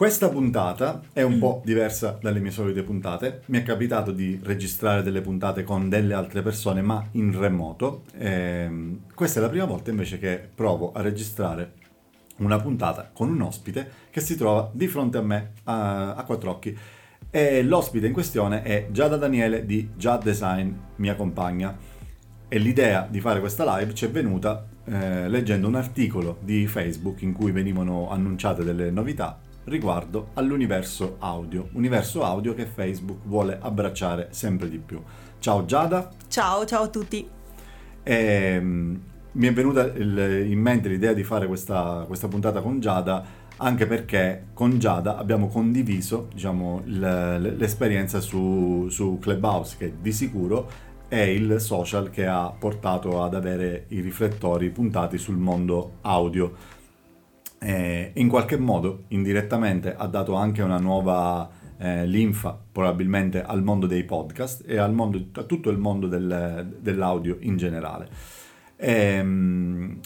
Questa puntata è un po' diversa dalle mie solite puntate. Mi è capitato di registrare delle puntate con delle altre persone, ma in remoto. Ehm, questa è la prima volta invece che provo a registrare una puntata con un ospite che si trova di fronte a me a, a quattro occhi. E l'ospite in questione è Giada Daniele di Giad Design, mia compagna. E l'idea di fare questa live ci è venuta eh, leggendo un articolo di Facebook in cui venivano annunciate delle novità riguardo all'universo audio, universo audio che Facebook vuole abbracciare sempre di più. Ciao Giada. Ciao, ciao a tutti. E, ehm, mi è venuta il, in mente l'idea di fare questa, questa, puntata con Giada anche perché con Giada abbiamo condiviso diciamo, l'esperienza su, su Clubhouse che di sicuro è il social che ha portato ad avere i riflettori puntati sul mondo audio eh, in qualche modo indirettamente ha dato anche una nuova eh, linfa probabilmente al mondo dei podcast e mondo, a tutto il mondo del, dell'audio in generale. E, ehm,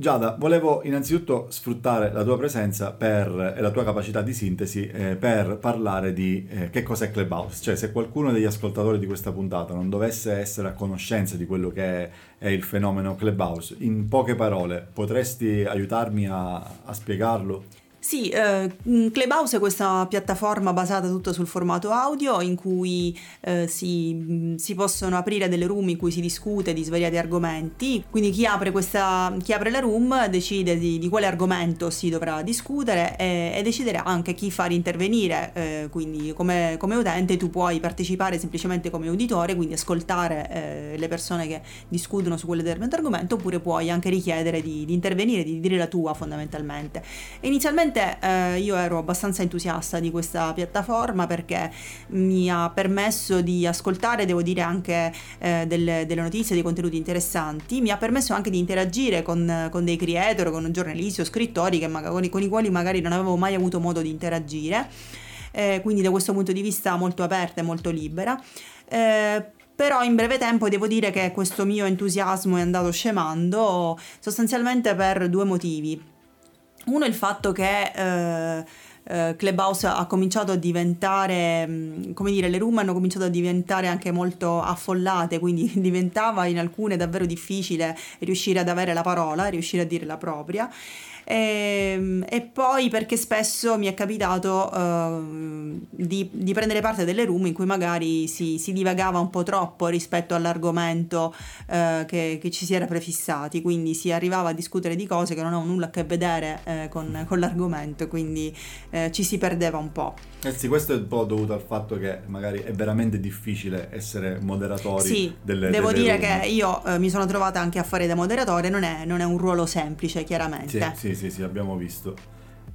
Giada, volevo innanzitutto sfruttare la tua presenza per, e la tua capacità di sintesi eh, per parlare di eh, che cos'è Clubhouse. Cioè, se qualcuno degli ascoltatori di questa puntata non dovesse essere a conoscenza di quello che è, è il fenomeno Clubhouse, in poche parole, potresti aiutarmi a, a spiegarlo? Sì, eh, Clubhouse è questa piattaforma basata tutto sul formato audio in cui eh, si, si, possono aprire delle room in cui si discute di svariati argomenti, quindi chi apre, questa, chi apre la room decide di, di, quale argomento si dovrà discutere e, e deciderà anche chi far intervenire, eh, quindi come, come, utente tu puoi partecipare semplicemente come uditore, quindi ascoltare eh, le persone che discutono su quel argomento oppure puoi anche richiedere di, di intervenire, di dire la tua fondamentalmente. Inizialmente Onestamente eh, io ero abbastanza entusiasta di questa piattaforma perché mi ha permesso di ascoltare, devo dire, anche eh, delle, delle, notizie, dei contenuti interessanti, mi ha permesso anche di interagire con, con dei creator, con giornalisti o scrittori magari, con i quali magari non avevo mai avuto modo di interagire. Eh, quindi da questo punto di vista molto aperta e molto libera. Eh, però in breve tempo devo dire che questo mio entusiasmo è andato scemando sostanzialmente per due motivi. Uno è il fatto che eh, Clubhouse ha cominciato a diventare, mm, come dire, le room hanno cominciato a diventare anche molto affollate, quindi diventava in alcune davvero difficile riuscire ad avere la parola, riuscire a dire la propria. E, ehm, e, poi perché spesso mi è capitato uh, di, di, prendere parte delle room in cui magari si, si divagava un po' troppo rispetto all'argomento uh, che, che, ci si era prefissati, quindi si arrivava a discutere di cose che non hanno nulla a che vedere uh, con, con, l'argomento, quindi ci si perdeva un po'. Eh sì, questo è un po' dovuto al fatto che magari è veramente difficile essere moderatori sì, delle devo delle dire room. che io mi sono trovata anche a fare da moderatore, non è, non è un ruolo semplice chiaramente. Sì, sì, sì, sì, abbiamo visto.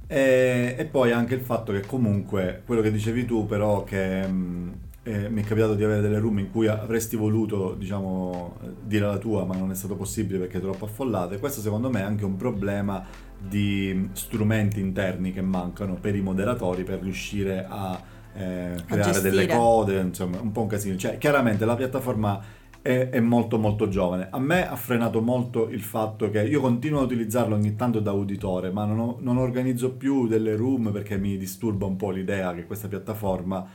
E, e, poi anche il fatto che comunque, quello che dicevi tu però, che mh, eh, mi è capitato di avere delle room in cui avresti voluto, diciamo, dire la tua, ma non è stato possibile perché troppo affollate, questo secondo me è anche un problema di strumenti interni che mancano per i moderatori per riuscire a eh, creare a delle code, insomma, un po' un casino. Cioè, chiaramente la piattaforma è, è, molto molto giovane. A me ha frenato molto il fatto che io continuo a utilizzarlo ogni tanto da uditore, ma non, ho, non organizzo più delle room perché mi disturba un po' l'idea che questa piattaforma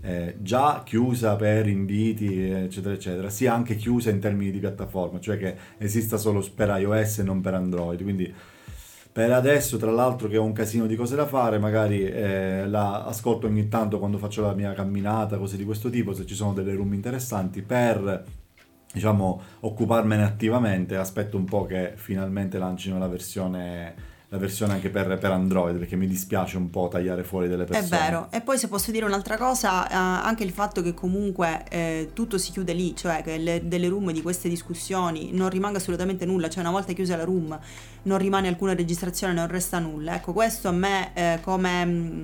eh, già chiusa per inviti, eccetera, eccetera, sia anche chiusa in termini di piattaforma, cioè che esista solo per iOS e non per Android. Quindi per adesso, tra l'altro, che ho un casino di cose da fare, magari eh, la ascolto ogni tanto quando faccio la mia camminata, cose di questo tipo, se ci sono delle room interessanti, per diciamo, occuparmene attivamente. Aspetto un po' che finalmente lancino la versione la versione anche per, per, Android perché mi dispiace un po' tagliare fuori delle persone. È vero, e poi se posso dire un'altra cosa, eh, anche il fatto che comunque eh, tutto si chiude lì, cioè che le, delle room di queste discussioni non rimanga assolutamente nulla, cioè una volta chiusa la room non rimane alcuna registrazione, non resta nulla. Ecco, questo a me eh, come... Mm,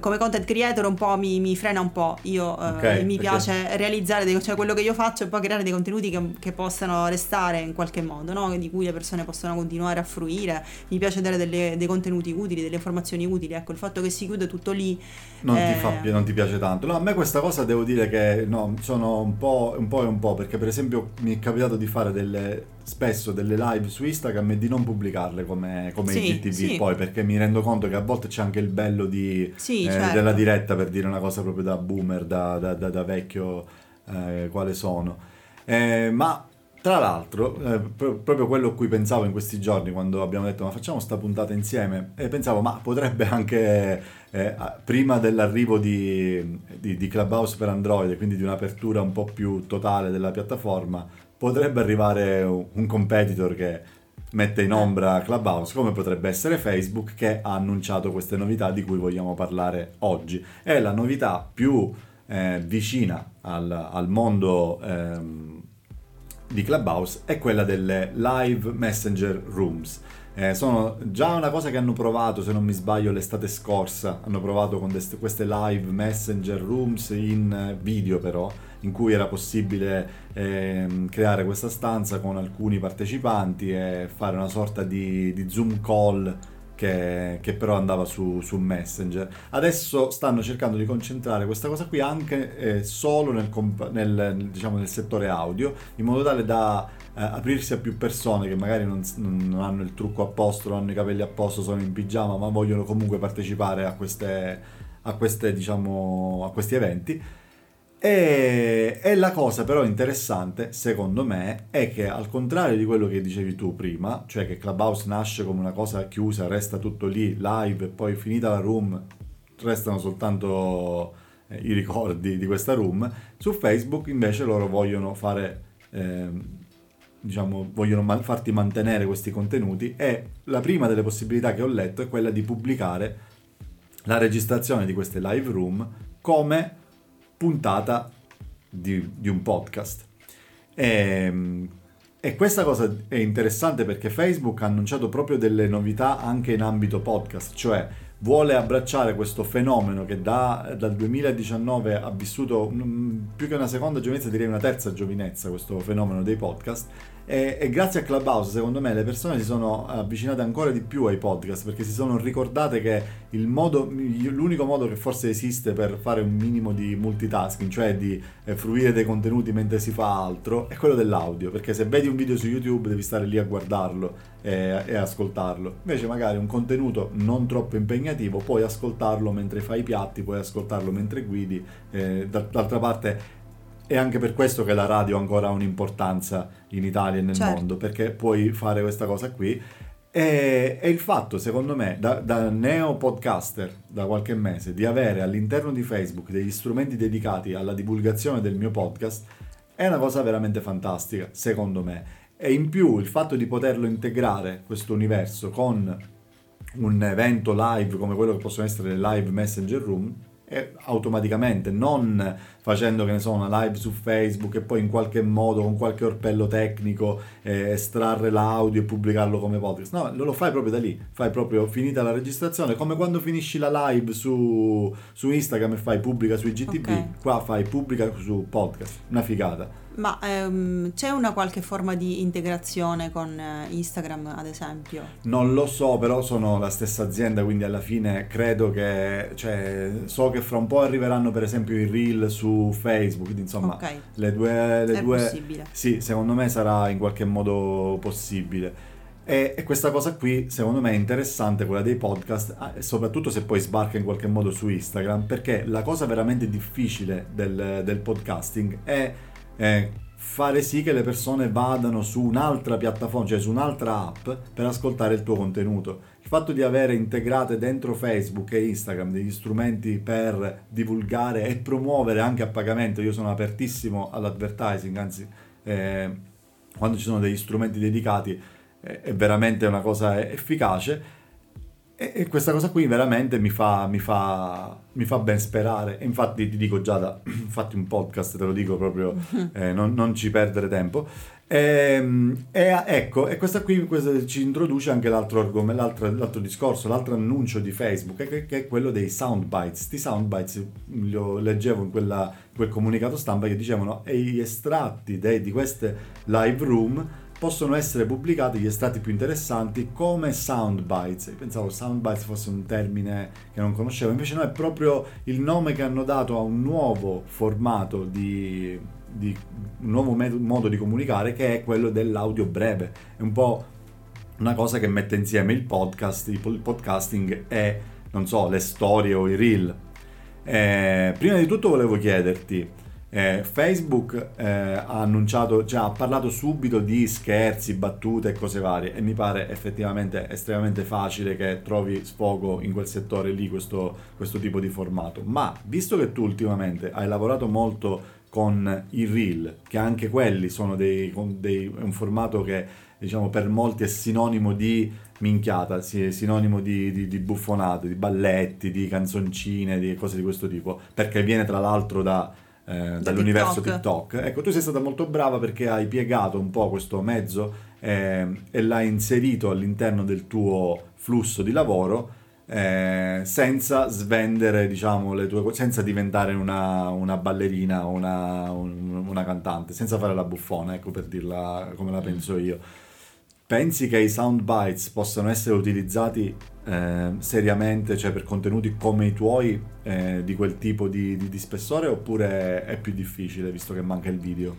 come content creator un po' mi, mi frena un po'. Io eh, okay, mi piace okay. realizzare, dei, cioè quello che io faccio è poi creare dei contenuti che, che possano restare in qualche modo, no? di cui le persone possano continuare a fruire. Mi piace dare delle, dei contenuti utili, delle informazioni utili. Ecco, il fatto che si chiude tutto lì. Non, eh... ti, fa, non ti piace tanto. No, a me questa cosa devo dire che no, sono un po', un po' e un po', perché per esempio mi è capitato di fare delle, spesso delle live su Instagram e di non pubblicarle come, come sì, IGTV sì. poi, perché mi rendo conto che a volte c'è anche il bello di, sì, eh, certo. della diretta, per dire una cosa proprio da boomer, da, da, da, da vecchio, eh, quale sono. Eh, ma tra l'altro, eh, pro- proprio quello a cui pensavo in questi giorni quando abbiamo detto ma facciamo sta puntata insieme, e pensavo ma potrebbe anche eh, prima dell'arrivo di, di, di, Clubhouse per Android, quindi di un'apertura un po' più totale della piattaforma, potrebbe arrivare un, competitor che mette in ombra Clubhouse, come potrebbe essere Facebook che ha annunciato queste novità di cui vogliamo parlare oggi. È la novità più eh, vicina al, al mondo... Ehm, di Clubhouse è quella delle live messenger rooms. Eh, sono già una cosa che hanno provato, se non mi sbaglio, l'estate scorsa. Hanno provato con dest- queste live messenger rooms in video, però, in cui era possibile eh, creare questa stanza con alcuni partecipanti e fare una sorta di, di Zoom call che, che però andava su, su, Messenger. Adesso stanno cercando di concentrare questa cosa qui anche eh, solo nel, nel, diciamo, nel, settore audio, in modo tale da eh, aprirsi a più persone che magari non, non, hanno il trucco a posto, non hanno i capelli a posto, sono in pigiama, ma vogliono comunque partecipare a, queste, a, queste, diciamo, a questi eventi e, e, la cosa però interessante, secondo me, è che al contrario di quello che dicevi tu prima, cioè che Clubhouse nasce come una cosa chiusa, resta tutto lì, live, e poi finita la room, restano soltanto eh, i ricordi di questa room, su Facebook invece loro vogliono fare... Eh, diciamo, vogliono man- farti mantenere questi contenuti e la prima delle possibilità che ho letto è quella di pubblicare la registrazione di queste live room come puntata di, di un podcast. E, ehm, e, questa cosa è interessante perché Facebook ha annunciato proprio delle novità anche in ambito podcast, cioè vuole abbracciare questo fenomeno che da, dal 2019 ha vissuto più che una seconda giovinezza, direi una terza giovinezza, questo fenomeno dei podcast e, e, grazie a Clubhouse, secondo me, le persone si sono avvicinate ancora di più ai podcast perché si sono ricordate che modo, l'unico modo che forse esiste per fare un minimo di multitasking, cioè di eh, fruire dei contenuti mentre si fa altro, è quello dell'audio. Perché se vedi un video su YouTube devi stare lì a guardarlo e, e ascoltarlo. Invece, magari un contenuto non troppo impegnativo, puoi ascoltarlo mentre fai i piatti, puoi ascoltarlo mentre guidi. Eh, d'altra parte è anche per questo che la radio ancora ha un'importanza in Italia e nel certo. mondo, perché puoi fare questa cosa qui. E, e il fatto, secondo me, da, da, neo podcaster da qualche mese, di avere all'interno di Facebook degli strumenti dedicati alla divulgazione del mio podcast, è una cosa veramente fantastica, secondo me. E in più il fatto di poterlo integrare, questo universo, con un evento live come quello che possono essere le live messenger room, automaticamente, non facendo che ne so una live su Facebook e poi in qualche modo con qualche orpello tecnico eh, estrarre l'audio e pubblicarlo come podcast. No, lo fai proprio da lì, fai proprio finita la registrazione, come quando finisci la live su, su Instagram e fai pubblica su IGTV, okay. qua fai pubblica su podcast, una figata. Ma ehm, c'è una qualche forma di integrazione con eh, Instagram, ad esempio? Non lo so, però sono la stessa azienda, quindi alla fine credo che, cioè, so che fra un po' arriveranno per esempio i reel su Facebook, quindi insomma, okay. le due... Le È due possibile. Sì, secondo me sarà in qualche modo possibile. E, e, questa cosa qui, secondo me, è interessante, quella dei podcast, ah, soprattutto se poi sbarca in qualche modo su Instagram, perché la cosa veramente difficile del, del podcasting è eh, fare sì che le persone vadano su un'altra piattaforma, cioè su un'altra app per ascoltare il tuo contenuto. Il fatto di avere integrate dentro Facebook e Instagram degli strumenti per divulgare e promuovere anche a pagamento, io sono apertissimo all'advertising, anzi eh, quando ci sono degli strumenti dedicati eh, è veramente una cosa efficace e, questa cosa qui veramente mi fa, mi, fa, mi fa, ben sperare. infatti ti dico già da fatti un podcast, te lo dico proprio, eh, non, non, ci perdere tempo. E, ehm, e, ecco, e questa qui questa ci introduce anche l'altro, argomento, l'altro, l'altro discorso, l'altro annuncio di Facebook, che, che è quello dei soundbites. Questi soundbites, lo leggevo in quella, quel comunicato stampa che dicevano, e gli estratti dei, di queste live room possono essere pubblicati gli estratti più interessanti come soundbites. Pensavo soundbites fosse un termine che non conoscevo, invece no, è proprio il nome che hanno dato a un nuovo formato di, di un nuovo med- modo di comunicare che è quello dell'audio breve. È un po' una cosa che mette insieme il podcast, il podcasting e non so, le storie o i reel. Eh, prima di tutto volevo chiederti, eh, Facebook eh, ha annunciato, cioè ha parlato subito di scherzi, battute e cose varie e mi pare effettivamente estremamente facile che trovi sfogo in quel settore lì questo, questo tipo di formato. Ma visto che tu ultimamente hai lavorato molto con i reel, che anche quelli sono dei, dei, un formato che diciamo per molti è sinonimo di minchiata, sinonimo di, di, di buffonate, di balletti, di canzoncine, di cose di questo tipo, perché viene tra l'altro da eh, dall'universo TikTok. TikTok. Ecco, tu sei stata molto brava perché hai piegato un po' questo mezzo eh, e l'hai inserito all'interno del tuo flusso di lavoro eh, senza svendere, diciamo, le tue cose, senza diventare una, una ballerina o una, un, una cantante, senza fare la buffona, ecco per dirla come la penso io. Pensi che i sound bites possano essere utilizzati eh, seriamente, cioè per contenuti come i tuoi, eh, di quel tipo di, di, di spessore, oppure è più difficile visto che manca il video?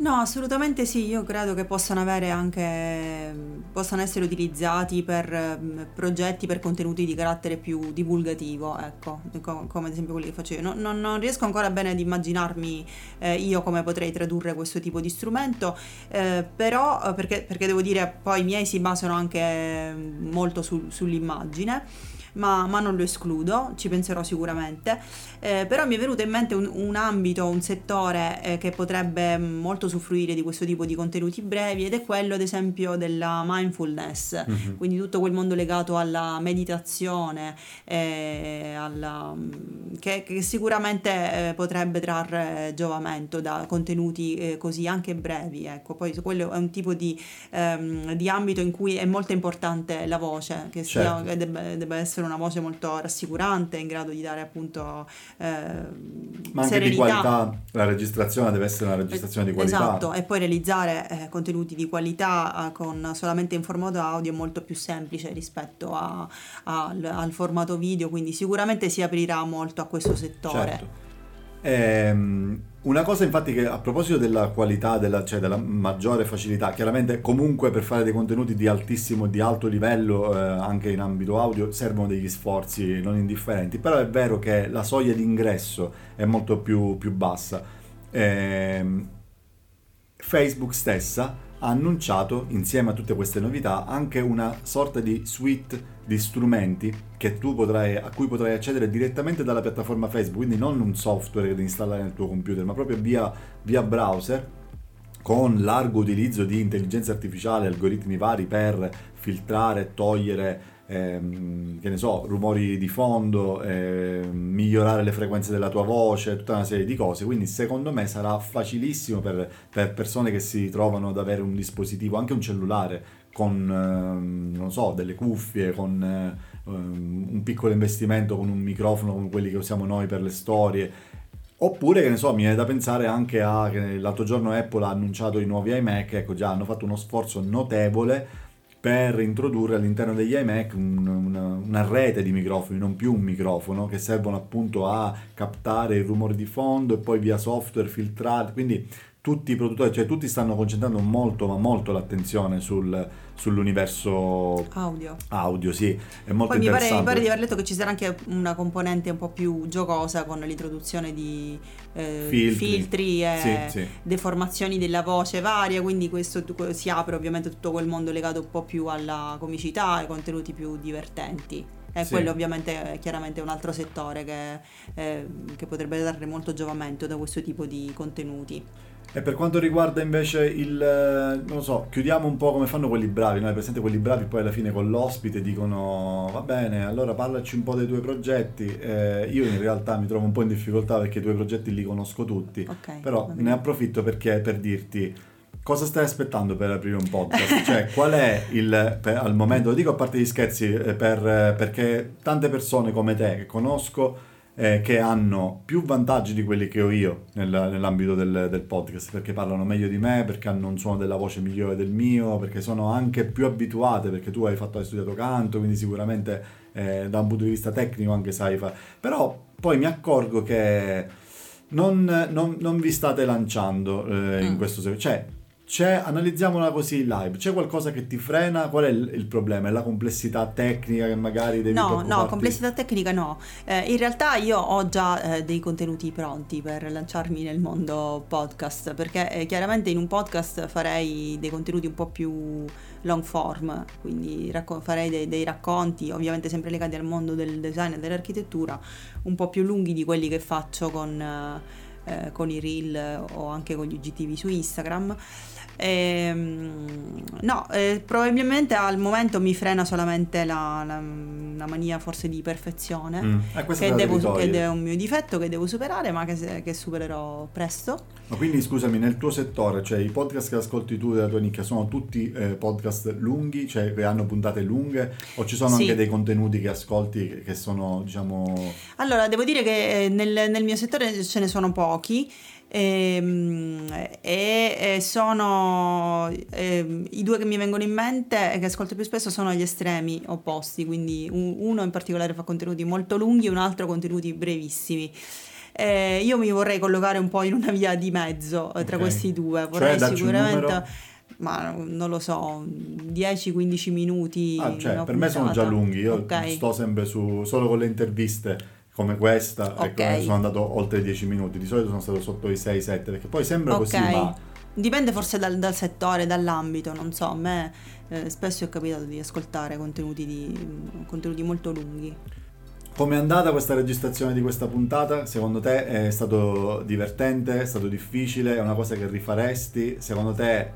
No, assolutamente sì, io credo che possano avere anche, possano essere utilizzati per mm, progetti, per contenuti di carattere più divulgativo, ecco, come ad esempio quelli che faccio io. Non, non, non riesco ancora bene ad immaginarmi eh, io come potrei tradurre questo tipo di strumento, eh, però eh, perché, perché, devo dire poi i miei si basano anche mm, molto su, sull'immagine ma, ma non lo escludo, ci penserò sicuramente. Eh, però mi è venuto in mente un, un ambito, un settore eh, che potrebbe molto usufruire di questo tipo di contenuti brevi ed è quello ad esempio della mindfulness, mm-hmm. quindi tutto quel mondo legato alla meditazione, eh, alla, che, che, sicuramente eh, potrebbe trarre giovamento da contenuti eh, così anche brevi. Ecco, poi quello è un tipo di, ehm, di ambito in cui è molto importante la voce, che, sia, certo. che debba, debba essere essere una voce molto rassicurante, in grado di dare appunto eh, Ma anche serenità. di qualità, la registrazione deve essere una registrazione di qualità. Esatto, e poi realizzare eh, contenuti di qualità eh, con solamente in formato audio è molto più semplice rispetto a, a, al, al, formato video, quindi sicuramente si aprirà molto a questo settore. Certo. Ehm, una cosa infatti che a proposito della qualità, della, cioè della maggiore facilità, chiaramente comunque per fare dei contenuti di altissimo, di alto livello, eh, anche in ambito audio, servono degli sforzi non indifferenti, però è vero che la soglia di ingresso è molto più, più bassa. Eh, Facebook stessa ha annunciato, insieme a tutte queste novità, anche una sorta di suite di strumenti potrai, a cui potrai accedere direttamente dalla piattaforma Facebook, quindi non un software da installare nel tuo computer, ma proprio via, via browser con largo utilizzo di intelligenza artificiale, algoritmi vari per filtrare, togliere ehm, che ne so, rumori di fondo, ehm, migliorare le frequenze della tua voce, tutta una serie di cose. Quindi secondo me sarà facilissimo per, per persone che si trovano ad avere un dispositivo, anche un cellulare, con, ehm, so, delle cuffie, con ehm, un piccolo investimento, con un microfono come quelli che usiamo noi per le storie. Oppure, che ne so, mi viene da pensare anche a che l'altro giorno Apple ha annunciato i nuovi iMac, ecco già hanno fatto uno sforzo notevole per introdurre all'interno degli iMac un, una, una, rete di microfoni, non più un microfono, che servono appunto a captare il rumore di fondo e poi via software filtrare. Quindi tutti i produttori, cioè tutti stanno concentrando molto, ma molto l'attenzione sul, sull'universo audio. Audio, sì, è molto Poi mi pare, mi pare, di aver letto che ci sarà anche una componente un po' più giocosa con l'introduzione di eh, filtri. filtri. e sì, sì. deformazioni della voce varia, quindi questo si apre ovviamente tutto quel mondo legato un po' più alla comicità, ai contenuti più divertenti. E sì. quello ovviamente è chiaramente un altro settore che, eh, che potrebbe dare molto giovamento da questo tipo di contenuti. E per quanto riguarda invece il, eh, non lo so, chiudiamo un po' come fanno quelli bravi, no? presente quelli bravi poi alla fine con l'ospite dicono va bene, allora parlaci un po' dei tuoi progetti, eh, io in realtà mi trovo un po' in difficoltà perché i tuoi progetti li conosco tutti, okay, però ne approfitto perché per dirti cosa stai aspettando per aprire un podcast? cioè qual è il, per, al momento, lo dico a parte gli scherzi, eh, per, perché tante persone come te che conosco eh, che hanno più vantaggi di quelli che ho io nel- nell'ambito del, del podcast, perché parlano meglio di me, perché hanno un suono della voce migliore del mio, perché sono anche più abituate, perché tu hai fatto hai studiato canto, quindi sicuramente eh, da un punto di vista tecnico anche sai fare. Però poi mi accorgo che non, non- non vi state lanciando eh, in Mm. questo senso. Cioè, c'è, analizziamola così in live, c'è qualcosa che ti frena? Qual è il, il problema? È la complessità tecnica che magari devi No, no, complessità tecnica no. Eh, in realtà io ho già eh, dei contenuti pronti per lanciarmi nel mondo podcast, perché eh, chiaramente in un podcast farei dei contenuti un po' più long form, quindi racco- farei dei, dei racconti, ovviamente sempre legati al mondo del design e dell'architettura, un po' più lunghi di quelli che faccio con, eh, con i reel o anche con gli UGTV su Instagram. Ehm, no, eh, probabilmente al momento mi frena solamente la, la- la mania forse di perfezione. Mm. Eh, Che, devo, che è un mio difetto che devo superare, ma che, che supererò presto. Ma quindi scusami, nel tuo settore, cioè i podcast che ascolti tu della tua nicchia sono tutti eh, podcast lunghi, cioè che hanno puntate lunghe, o ci sono Sì. anche dei contenuti che ascolti che- che sono, diciamo... Allora, devo dire che eh, nel, nel mio settore ce ne sono pochi. Ehm, E, e sono ehm, i due che mi vengono in mente e che ascolto più spesso sono gli estremi opposti, quindi un- uno in particolare fa contenuti molto lunghi, un altro contenuti brevissimi. Eh, io mi vorrei collocare un po' in una via di mezzo eh, tra Ok. questi due, Cioè, vorrei un sicuramente, ma non lo so, 10-15 minuti. Ah, cioè, per me sono già lunghi, io Ok. sto sempre su, solo con le interviste come questa, ecco, Ok. sono andato oltre i 10 minuti, di solito sono stato sotto i 6-7, perché poi sembra Ok. così, ma... Dipende forse dal, dal settore, dall'ambito, non so, a me eh, spesso è capitato di ascoltare contenuti, di, contenuti molto lunghi. Come è andata questa registrazione di questa puntata? Secondo te è stato divertente? È stato difficile? È una cosa che rifaresti? Secondo te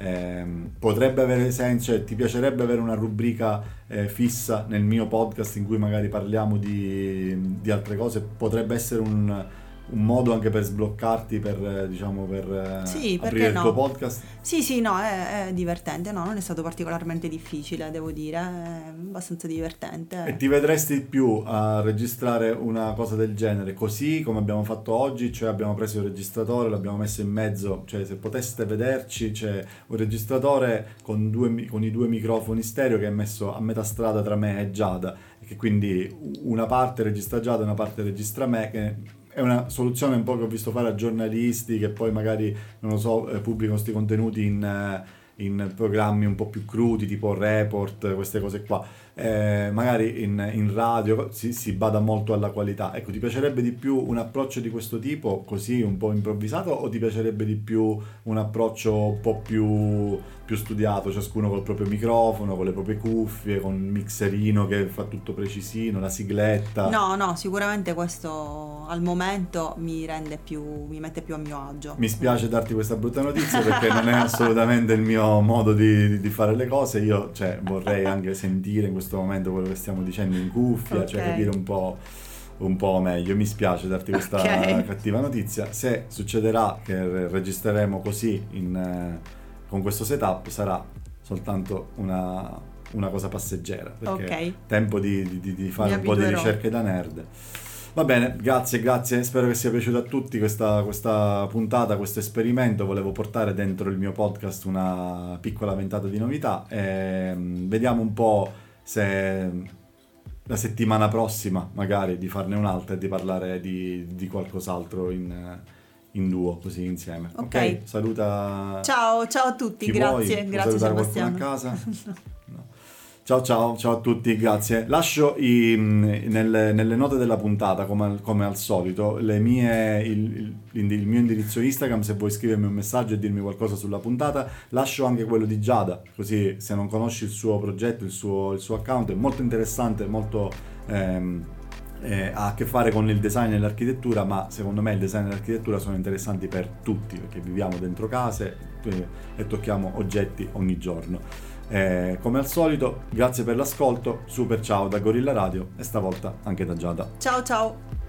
ehm, potrebbe avere senso? Cioè, ti piacerebbe avere una rubrica eh, fissa nel mio podcast in cui magari parliamo di, di altre cose? Potrebbe essere un, un modo anche per sbloccarti, per, eh, diciamo, per eh, Sì, aprire il no? tuo podcast? Sì, sì, no, è, è divertente, no, non è stato particolarmente difficile, devo dire, è abbastanza divertente. E ti vedresti più a registrare una cosa del genere così come abbiamo fatto oggi, cioè abbiamo preso il registratore, l'abbiamo messo in mezzo, cioè se poteste vederci c'è un registratore con, due con i due microfoni stereo che è messo a metà strada tra me e Giada, che quindi una parte registra Giada e una parte registra me, che è una soluzione un po' che ho visto fare a giornalisti che poi magari, non lo so, eh, pubblicano questi contenuti in... eh, in programmi un po' più crudi tipo report, queste cose qua. Eh, magari in, in radio si, si bada molto alla qualità. Ecco, ti piacerebbe di più un approccio di questo tipo, così un po' improvvisato, o ti piacerebbe di più un approccio un po' più, più studiato, ciascuno col proprio microfono, con le proprie cuffie, con un mixerino che fa tutto precisino, la sigletta? No, no, sicuramente questo al momento mi rende più, mi mette più a mio agio. Mi spiace darti questa brutta notizia perché non è assolutamente il mio modo di, di- di fare le cose. Io cioè, vorrei anche sentire in questo momento quello che stiamo dicendo in cuffia, cioè Ok. capire un po', un po' meglio. Mi spiace darti questa Ok. cattiva notizia. Se succederà che re- registreremo così in, eh, con questo setup, sarà soltanto una, una cosa passeggera. Perché Ok. tempo di, di- di- fare Mi un po' di abituerò. ricerche da nerd. Va bene, grazie, grazie. Spero che sia piaciuta a tutti questa, questa puntata, questo esperimento. Volevo portare dentro il mio podcast una piccola ventata di novità. E, mm, vediamo un po' se la settimana prossima, magari, di farne un'altra e di parlare di, di qualcos'altro in, in duo, così insieme. Ok. Saluta. Ciao, ciao a tutti, chi grazie, vuoi? Grazie Sebastiano. a casa? No. Ciao ciao, ciao a tutti, grazie. Lascio i- nelle, nelle note della puntata, come come al solito, mie, il, il- il mio indirizzo Instagram, se vuoi scrivermi un messaggio e dirmi qualcosa sulla puntata. Lascio anche quello di Giada, così se non conosci il suo progetto, il suo, il suo account, è molto interessante, molto... ehm, eh, ha a che fare con il design e l'architettura, ma secondo me il design e l'architettura sono interessanti per tutti, perché viviamo dentro case eh, e tocchiamo oggetti ogni giorno. Eh, come al solito, grazie per l'ascolto, super ciao da Gorilla Radio e stavolta anche da Giada. Ciao ciao.